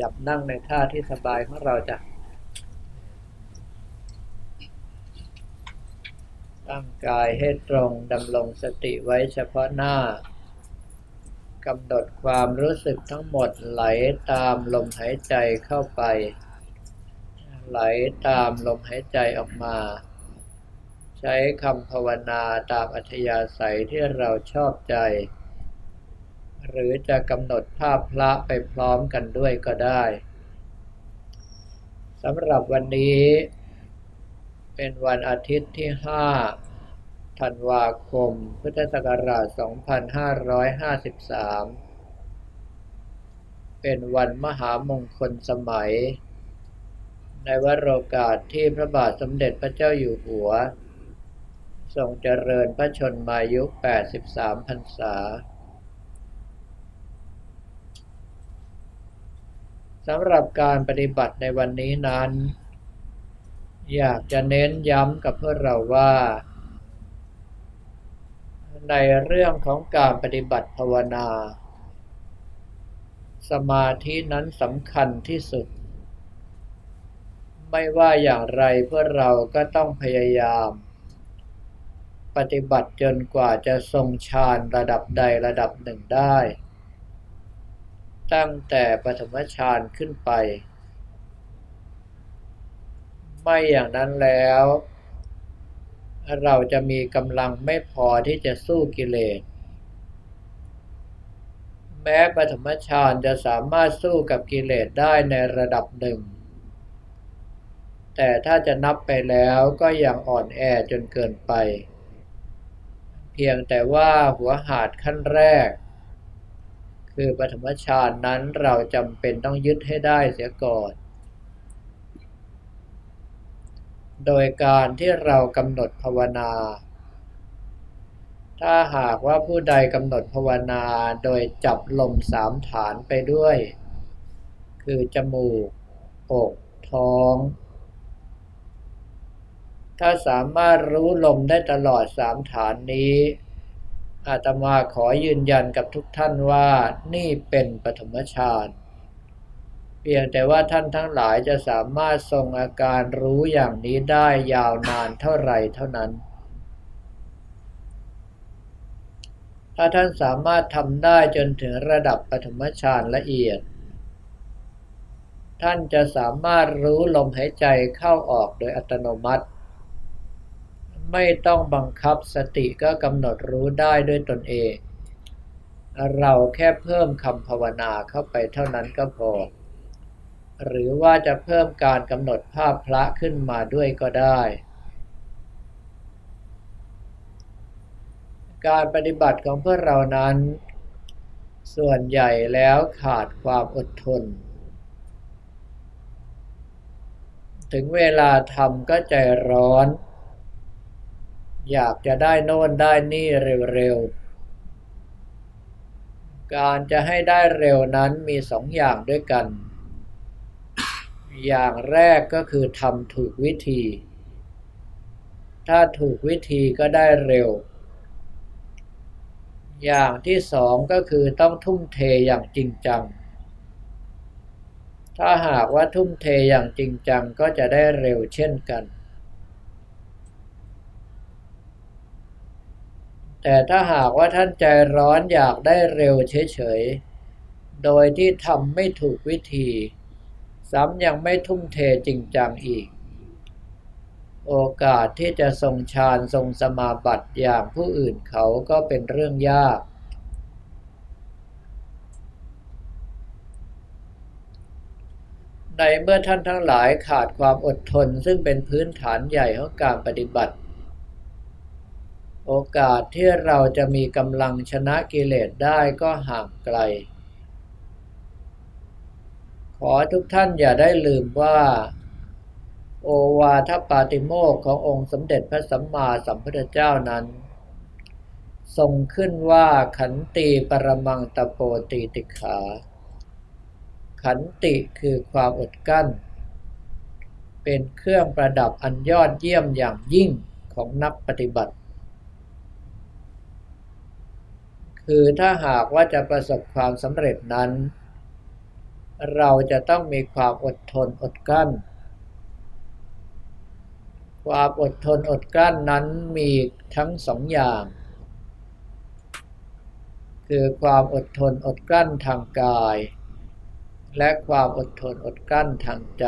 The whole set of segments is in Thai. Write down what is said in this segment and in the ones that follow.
ยับนั่งในท่าที่สบายของเราจะตั้งกายให้ตรงดำรงสติไว้เฉพาะหน้ากำหนดความรู้สึกทั้งหมดไหลตามลมหายใจเข้าไป ไหลตามลมหายใจออกมา ใช้คำภาวนาตามอัธยาศัยที่เราชอบใจ หรือจะกำหนดภาพพระไปพร้อมกันด้วยก็ได้สำหรับวันนี้เป็นวันอาทิตย์ที่ 5 ธันวาคม พุทธศักราช 2553 เป็นวันมหามงคลสมัย ในวโรกาสที่พระบาทสมเด็จพระเจ้าอยู่หัว ทรงเจริญพระชนมายุ 83 พรรษา สำหรับการปฏิบัติในวันนี้นั้น อยากจะเน้นย้ำกับเพวกเราว่า ในเรื่องของการปฏิบัติภาวนา สมาธินั้นสำคัญที่สุด ไม่ว่าอย่างไรเพื่อเราก็ต้องพยายาม ปฏิบัติจนกว่าจะทรงฌานระดับใดระดับหนึ่งได้ ตั้งแต่ปฐมฌานขึ้นไป ไม่อย่างนั้นแล้ว เราจะมีกำลังไม่พอที่จะสู้กิเลส แม้ปฐมฌานจะสามารถสู้กับกิเลสได้ในระดับหนึ่ง แต่ถ้าจะนับไปแล้วก็ยังอ่อนแอจนเกินไป เพียงแต่ว่าหัวหาดขั้นแรก คือปฐมฌานนั้นเราจำเป็นต้องยึดให้ได้เสียก่อน โดยการที่เรากำหนดภาวนา ถ้าหากว่าผู้ใดกำหนดภาวนาโดยจับลมสามฐานไปด้วย คือจมูกอกท้อง ถ้าสามารถรู้ลมได้ตลอดสามฐานนี้ อาตมาขอยืนยันกับทุกท่านว่านี่เป็นปฐมฌานเพียงแต่ว่าท่านทั้งหลายจะสามารถทรงอาการรู้อย่างนี้ได้ยาวนานเท่าไรเท่านั้น ถ้าท่านสามารถทำได้จนถึงระดับปฐมฌานละเอียด ท่านจะสามารถรู้ลมหายใจเข้าออกโดยอัตโนมัติ ไม่ต้องบังคับสติก็กำหนดรู้ได้ด้วยตนเอง เราแค่เพิ่มคำภาวนาเข้าไปเท่านั้นก็พอ หรือว่าจะเพิ่มการกำหนดภาพพระขึ้นมาด้วยก็ได้ การปฏิบัติของพวกเรานั้น ส่วนใหญ่แล้วขาดความอดทนถึงเวลาทำก็ใจร้อน อยากจะได้โน่นได้นี่เร็วๆ การจะให้ได้เร็วนั้นมีสองอย่างด้วยกัน อย่างแรกก็คือทำถูกวิธี ถ้าถูกวิธีก็ได้เร็ว อย่างที่สองก็คือต้องทุ่มเทอย่างจริงจัง ถ้าหากว่าทุ่มเทอย่างจริงจังก็จะได้เร็วเช่นกัน แต่ถ้าหากว่าท่านใจร้อนอยากได้เร็วเฉยๆ โดยที่ทำไม่ถูกวิธี ซ้ำยังไม่ทุ่มเทจริงจังอีก โอกาสที่จะทรงฌานทรงสมาบัติอย่างผู้อื่นเขาก็เป็นเรื่องยากในเมื่อท่านทั้งหลายขาดความอดทนซึ่งเป็นพื้นฐานใหญ่ของการปฏิบัติ โอกาสที่เราจะมีกำลังชนะกิเลสได้ก็ห่างไกล ขอทุกท่านอย่าได้ลืมว่า โอวาทปาติโมกขององค์สมเด็จพระสัมมาสัมพุทธเจ้านั้น ทรงขึ้นว่าขันติปรมังตโปติติขา ขันติคือความอดกั้น เป็นเครื่องประดับอันยอดเยี่ยมอย่างยิ่งของนักปฏิบัติ คือถ้าหากว่าจะประสบความสำเร็จนั้น เราจะต้องมีความอดทนอดกลั้น ความอดทนอดกลั้นนั้นมีทั้งสองอย่าง คือความอดทนอดกลั้นทางกาย และความอดทนอดกลั้นทางใจ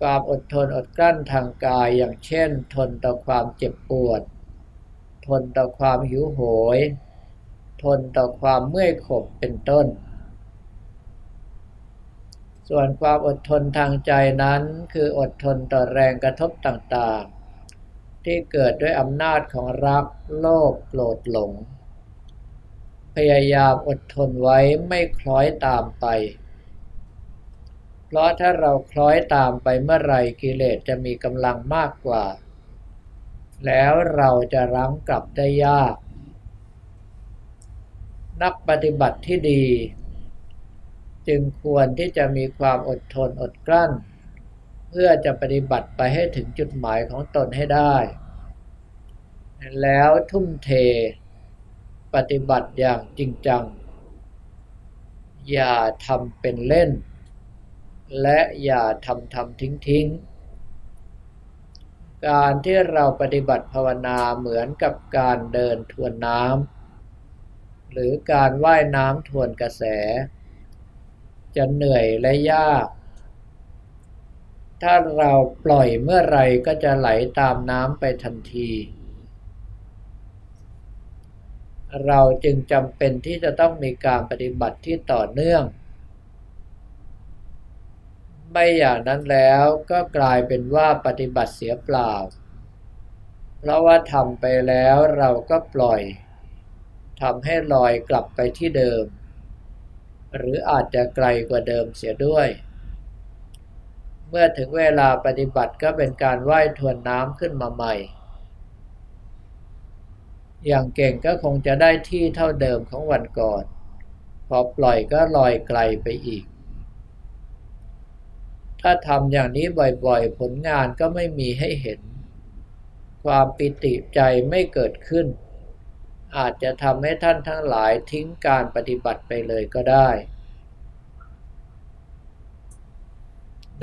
ความอดทนอดกลั้นทางกายอย่างเช่น ทนต่อความเจ็บปวด ทนต่อความหิวโหย ทนต่อความเมื่อยขบเป็นต้น ส่วนความอดทนทางใจนั้นคืออดทนต่อแรงกระทบต่างๆ ที่เกิดด้วยอำนาจของรักโลภโกรธหลง พยายามอดทนไว้ไม่คล้อยตามไปเพราะถ้าเราคล้อยตามไปเมื่อไรกิเลสจะมีกำลังมากกว่า แล้วเราจะรั้งกลับได้ยาก นักปฏิบัติที่ดี จึงควรที่จะมีความอดทนอดกลั้น เพื่อจะปฏิบัติไปให้ถึงจุดหมายของตนให้ได้ แล้วทุ่มเท ปฏิบัติอย่างจริงจัง อย่าทำเป็นเล่น และอย่าทำทำทิ้งทิ้ง การที่เราปฏิบัติภาวนาเหมือนกับการเดินทวนน้ำหรือการว่ายน้ำทวนกระแส จะเหนื่อยและยาก ถ้าเราปล่อยเมื่อไรก็จะไหลตามน้ำไปทันที เราจึงจำเป็นที่จะต้องมีการปฏิบัติที่ต่อเนื่อง ไม่อย่างนั้นแล้วก็กลายเป็นว่าปฏิบัติเสียเปล่า เพราะว่าทำไปแล้วเราก็ปล่อยทำให้ลอยกลับไปที่เดิม หรืออาจจะไกลกว่าเดิมเสียด้วย เมื่อถึงเวลาปฏิบัติก็เป็นการว่ายทวนน้ำขึ้นมาใหม่ อย่างเก่งก็คงจะได้ที่เท่าเดิมของวันก่อน พอปล่อยก็ลอยไกลไปอีก ถ้าทำอย่างนี้บ่อยๆ ผลงานก็ไม่มีให้เห็น ความปิติใจไม่เกิดขึ้น อาจจะทำให้ท่านทั้งหลายทิ้งการปฏิบัติไปเลยก็ได้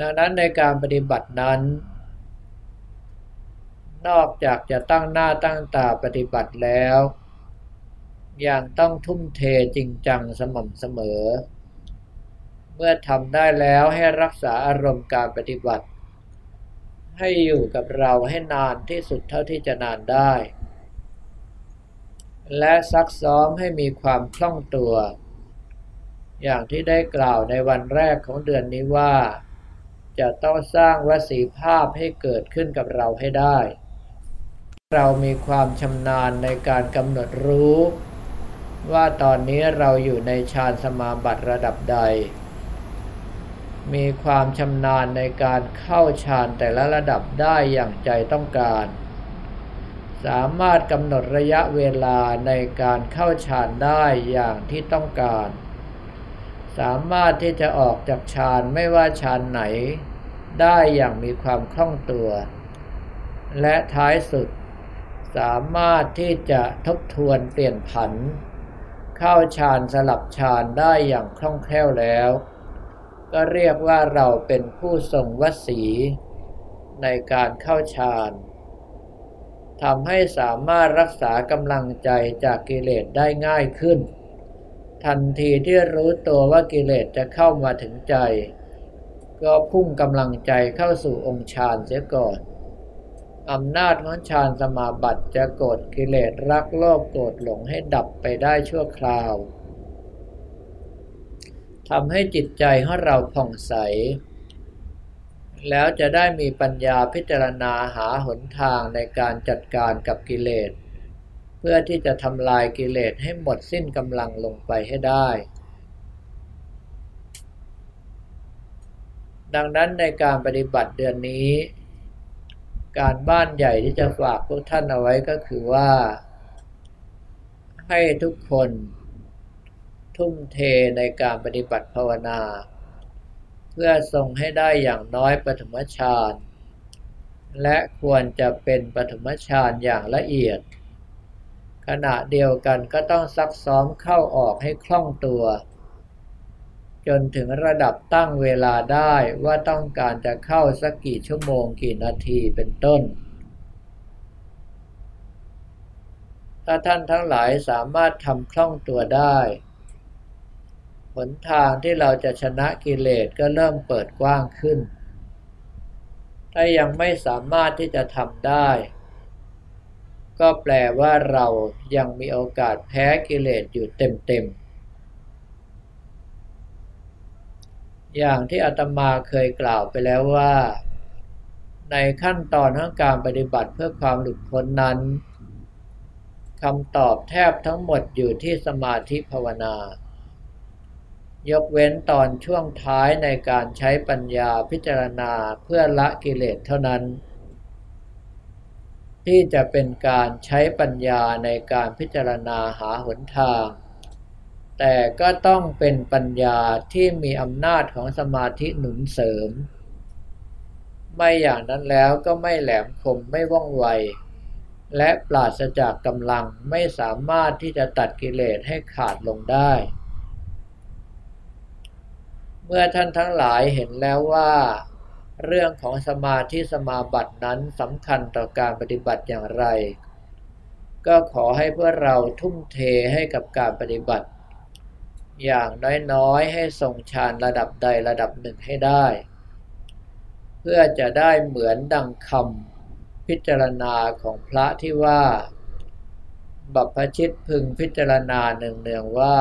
ดังนั้นในการปฏิบัตินั้น นอกจากจะตั้งหน้าตั้งตาปฏิบัติแล้ว ยังต้องทุ่มเทจริงจังสม่ำเสมอ เมื่อทำได้แล้วให้รักษาอารมณ์การปฏิบัติ ให้อยู่กับเราให้นานที่สุดเท่าที่จะนานได้ และซักซ้อมให้มีความคล่องตัว อย่างที่ได้กล่าวในวันแรกของเดือนนี้ว่า จะต้องสร้างวสีภาพให้เกิดขึ้นกับเราให้ได้ เรามีความชำนาญในการกำหนดรู้ว่าตอนนี้เราอยู่ในฌานสมาบัติระดับใด มีความชำนาญในการเข้าฌานแต่ละระดับได้อย่างใจต้องการ สามารถกำหนดระยะเวลาในการเข้าฌานได้อย่างที่ต้องการ สามารถที่จะออกจากฌานไม่ว่าฌานไหน ได้อย่างมีความคล่องตัว และท้ายสุด สามารถที่จะทบทวนเปลี่ยนผัน เข้าฌานสลับฌานได้อย่างคล่องแคล่วแล้ว ก็เรียกว่าเราเป็นผู้ทรงวสีในการเข้าฌานทำให้สามารถรักษากำลังใจจากกิเลสได้ง่ายขึ้น ทันทีที่รู้ตัวว่ากิเลสจะเข้ามาถึงใจ ก็พุ่งกำลังใจเข้าสู่องค์ฌานเสียก่อนอำนาจของฌานสมาบัติจะกดกิเลสรักโลภโกรธหลงให้ดับไปได้ชั่วคราว ทำให้จิตใจของเราผ่องใส แล้วจะได้มีปัญญาพิจารณาหาหนทางในการจัดการกับกิเลส เพื่อที่จะทำลายกิเลสให้หมดสิ้นกำลังลงไปให้ได้ ดังนั้นในการปฏิบัติเดือนนี้ การบ้านใหญ่ที่จะฝากพวกท่านเอาไว้ก็คือว่า ให้ทุกคน ทุ่มเทในการปฏิบัติภาวนา เพื่อทรงให้ได้อย่างน้อยปฐมฌานและควรจะเป็นปฐมฌานอย่างละเอียด ขณะเดียวกันก็ต้องซักซ้อมเข้าออกให้คล่องตัว จนถึงระดับตั้งเวลาได้ว่าต้องการจะเข้าสักกี่ชั่วโมงกี่นาทีเป็นต้น ถ้าท่านทั้งหลายสามารถทำคล่องตัวได้ หนทางที่เราจะชนะกิเลสก็เริ่มเปิดกว้างขึ้น ถ้ายังไม่สามารถที่จะทำได้ ก็แปลว่าเรายังมีโอกาสแพ้กิเลสอยู่เต็มๆ อย่างที่อาตมาเคยกล่าวไปแล้วว่า ในขั้นตอนของการปฏิบัติเพื่อความหลุดพ้นนั้นคำตอบแทบทั้งหมดอยู่ที่สมาธิภาวนา ยกเว้นตอนช่วงท้ายในการใช้ปัญญาพิจารณาเพื่อละกิเลสเท่านั้น ที่จะเป็นการใช้ปัญญาในการพิจารณาหาหนทาง แต่ก็ต้องเป็นปัญญาที่มีอำนาจของสมาธิหนุนเสริม ไม่อย่างนั้นแล้วก็ไม่แหลมคมไม่ว่องไว และปราศจากกำลังไม่สามารถที่จะตัดกิเลสให้ขาดลงได้ เมื่อท่านทั้งหลายเห็นแล้วว่า เรื่องของสมาธิสมาบัตินั้นสำคัญต่อการปฏิบัติอย่างไร ก็ขอให้เพื่อเราทุ่มเทให้กับการปฏิบัติ อย่างน้อยๆให้ทรงฌานระดับใดระดับหนึ่งให้ได้ เพื่อจะได้เหมือนดังคำพิจารณาของพระที่ว่า บัพพชิตพึงพิจารณาเนืองๆว่า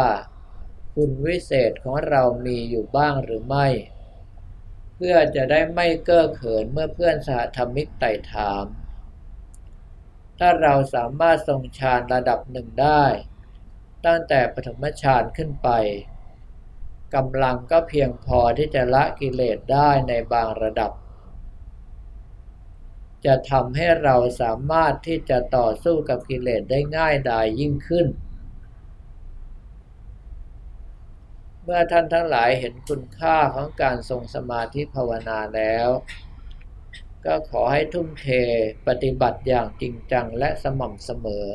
คุณวิเศษของเรามีอยู่บ้างหรือไม่ เพื่อจะได้ไม่เก้อเขินเมื่อเพื่อนสหธรรมิกไต่ถาม ถ้าเราสามารถทรงฌานระดับหนึ่งได้ ตั้งแต่ปฐมฌานขึ้นไปกำลังก็เพียงพอที่จะละกิเลสได้ในบางระดับ จะทำให้เราสามารถที่จะต่อสู้กับกิเลสได้ง่ายดายยิ่งขึ้น เมื่อท่านทั้งหลายเห็นคุณค่าของการทรงสมาธิภาวนาแล้ว ก็ขอให้ทุ่มเทปฏิบัติอย่างจริงจังและสม่ำเสมอ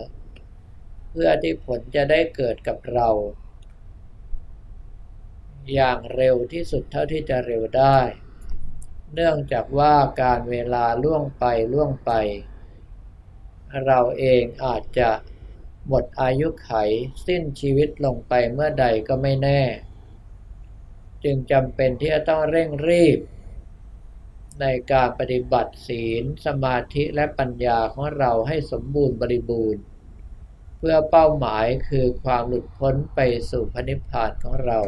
เพื่อที่ผลจะได้เกิดกับเรา อย่างเร็วที่สุดเท่าที่จะเร็วได้ เนื่องจากว่าการเวลาล่วงไปล่วงไป เราเองอาจจะหมดอายุไขสิ้นชีวิตลงไปเมื่อใดก็ไม่แน่ จึงจำเป็นที่จะต้องเร่งรีบ ในการปฏิบัติศีล สมาธิและปัญญาของเราให้สมบูรณ์บริบูรณ์ เพื่อเป้าหมายคือความหลุดพ้นไปสู่พระนิพพานของเรา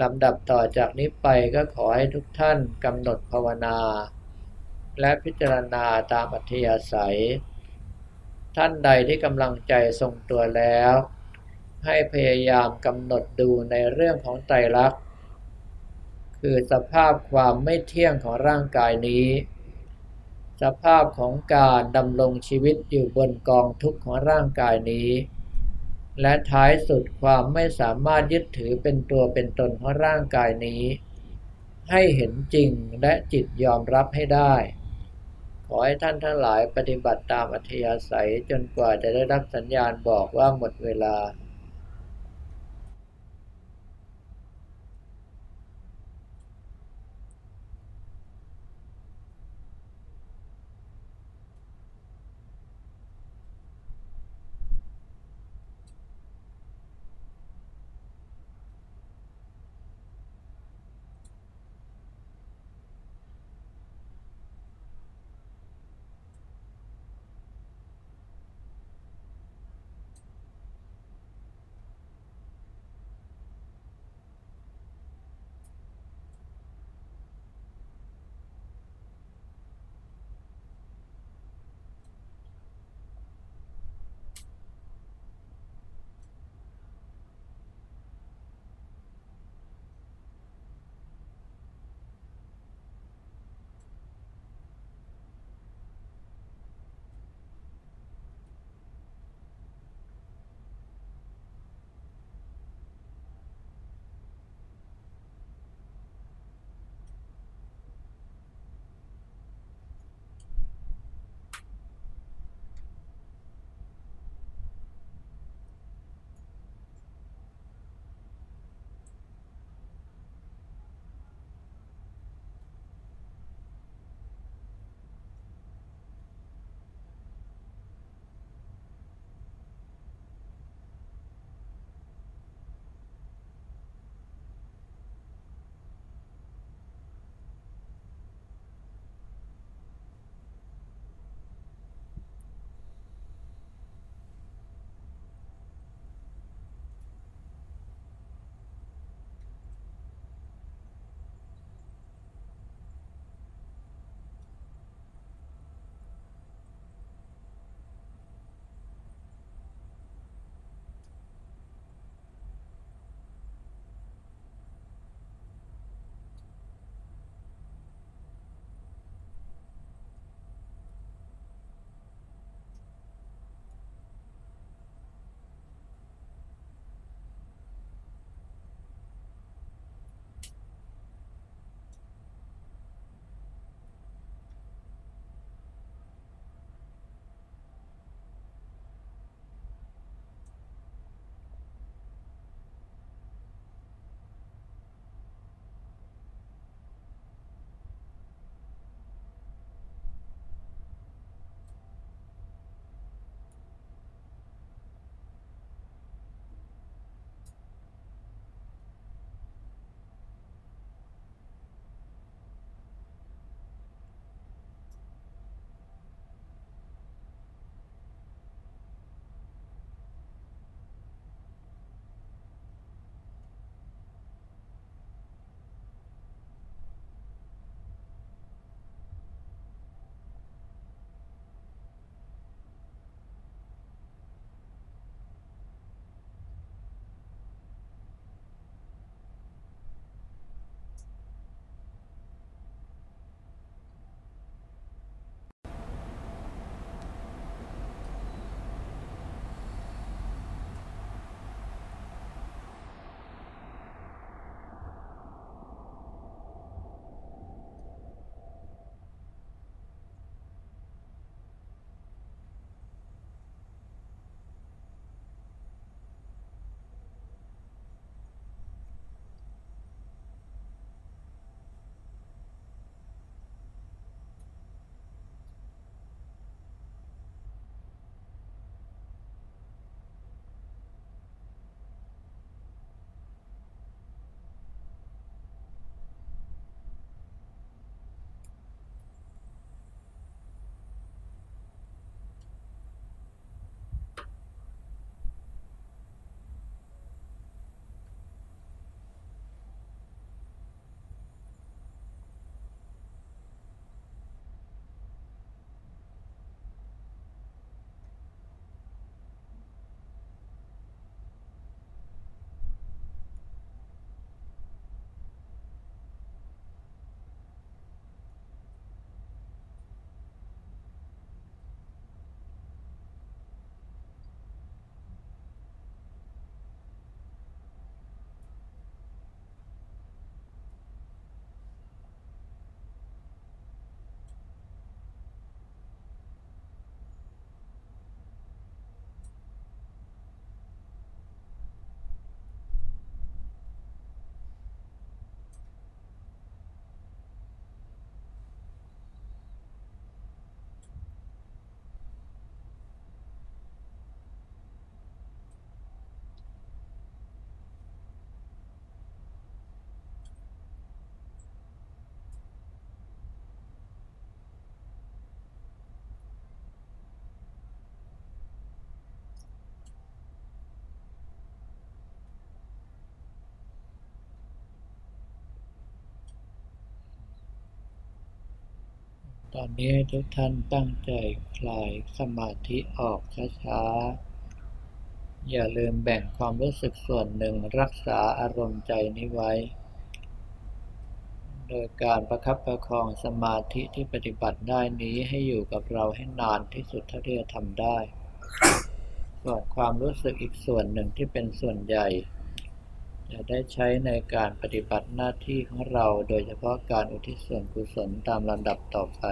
ลำดับต่อจากนี้ไปก็ขอให้ทุกท่านกำหนดภาวนา และพิจารณาตามอัธยาศัย ท่านใดที่กำลังใจทรงตัวแล้ว ให้พยายามกำหนดดูในเรื่องของไตรลักษณ์คือสภาพความไม่เที่ยงของร่างกายนี้ สภาพของการดำรงชีวิตอยู่บนกองทุกข์ของร่างกายนี้ และท้ายสุดความไม่สามารถยึดถือเป็นตัวเป็นตนของร่างกายนี้ ให้เห็นจริงและจิตยอมรับให้ได้ ขอให้ท่านทั้งหลายปฏิบัติตามอัธยาศัยจนกว่าจะได้รับสัญญาณบอกว่าหมดเวลา ตอนนี้ให้ทุกท่านตั้งใจคลายสมาธิออกช้าๆ อย่าลืมแบ่งความรู้สึกส่วนหนึ่งรักษาอารมณ์ใจนี้ไว้ โดยการประคับประคองสมาธิที่ปฏิบัติได้นี้ให้อยู่กับเราให้นานที่สุดเท่าที่จะทำได้ ส่วนความรู้สึกอีกส่วนหนึ่งที่เป็นส่วนใหญ่ จะได้ใช้ในการปฏิบัติหน้าที่ของเรา โดยเฉพาะการอุทิศส่วนกุศลตามลำดับต่อไป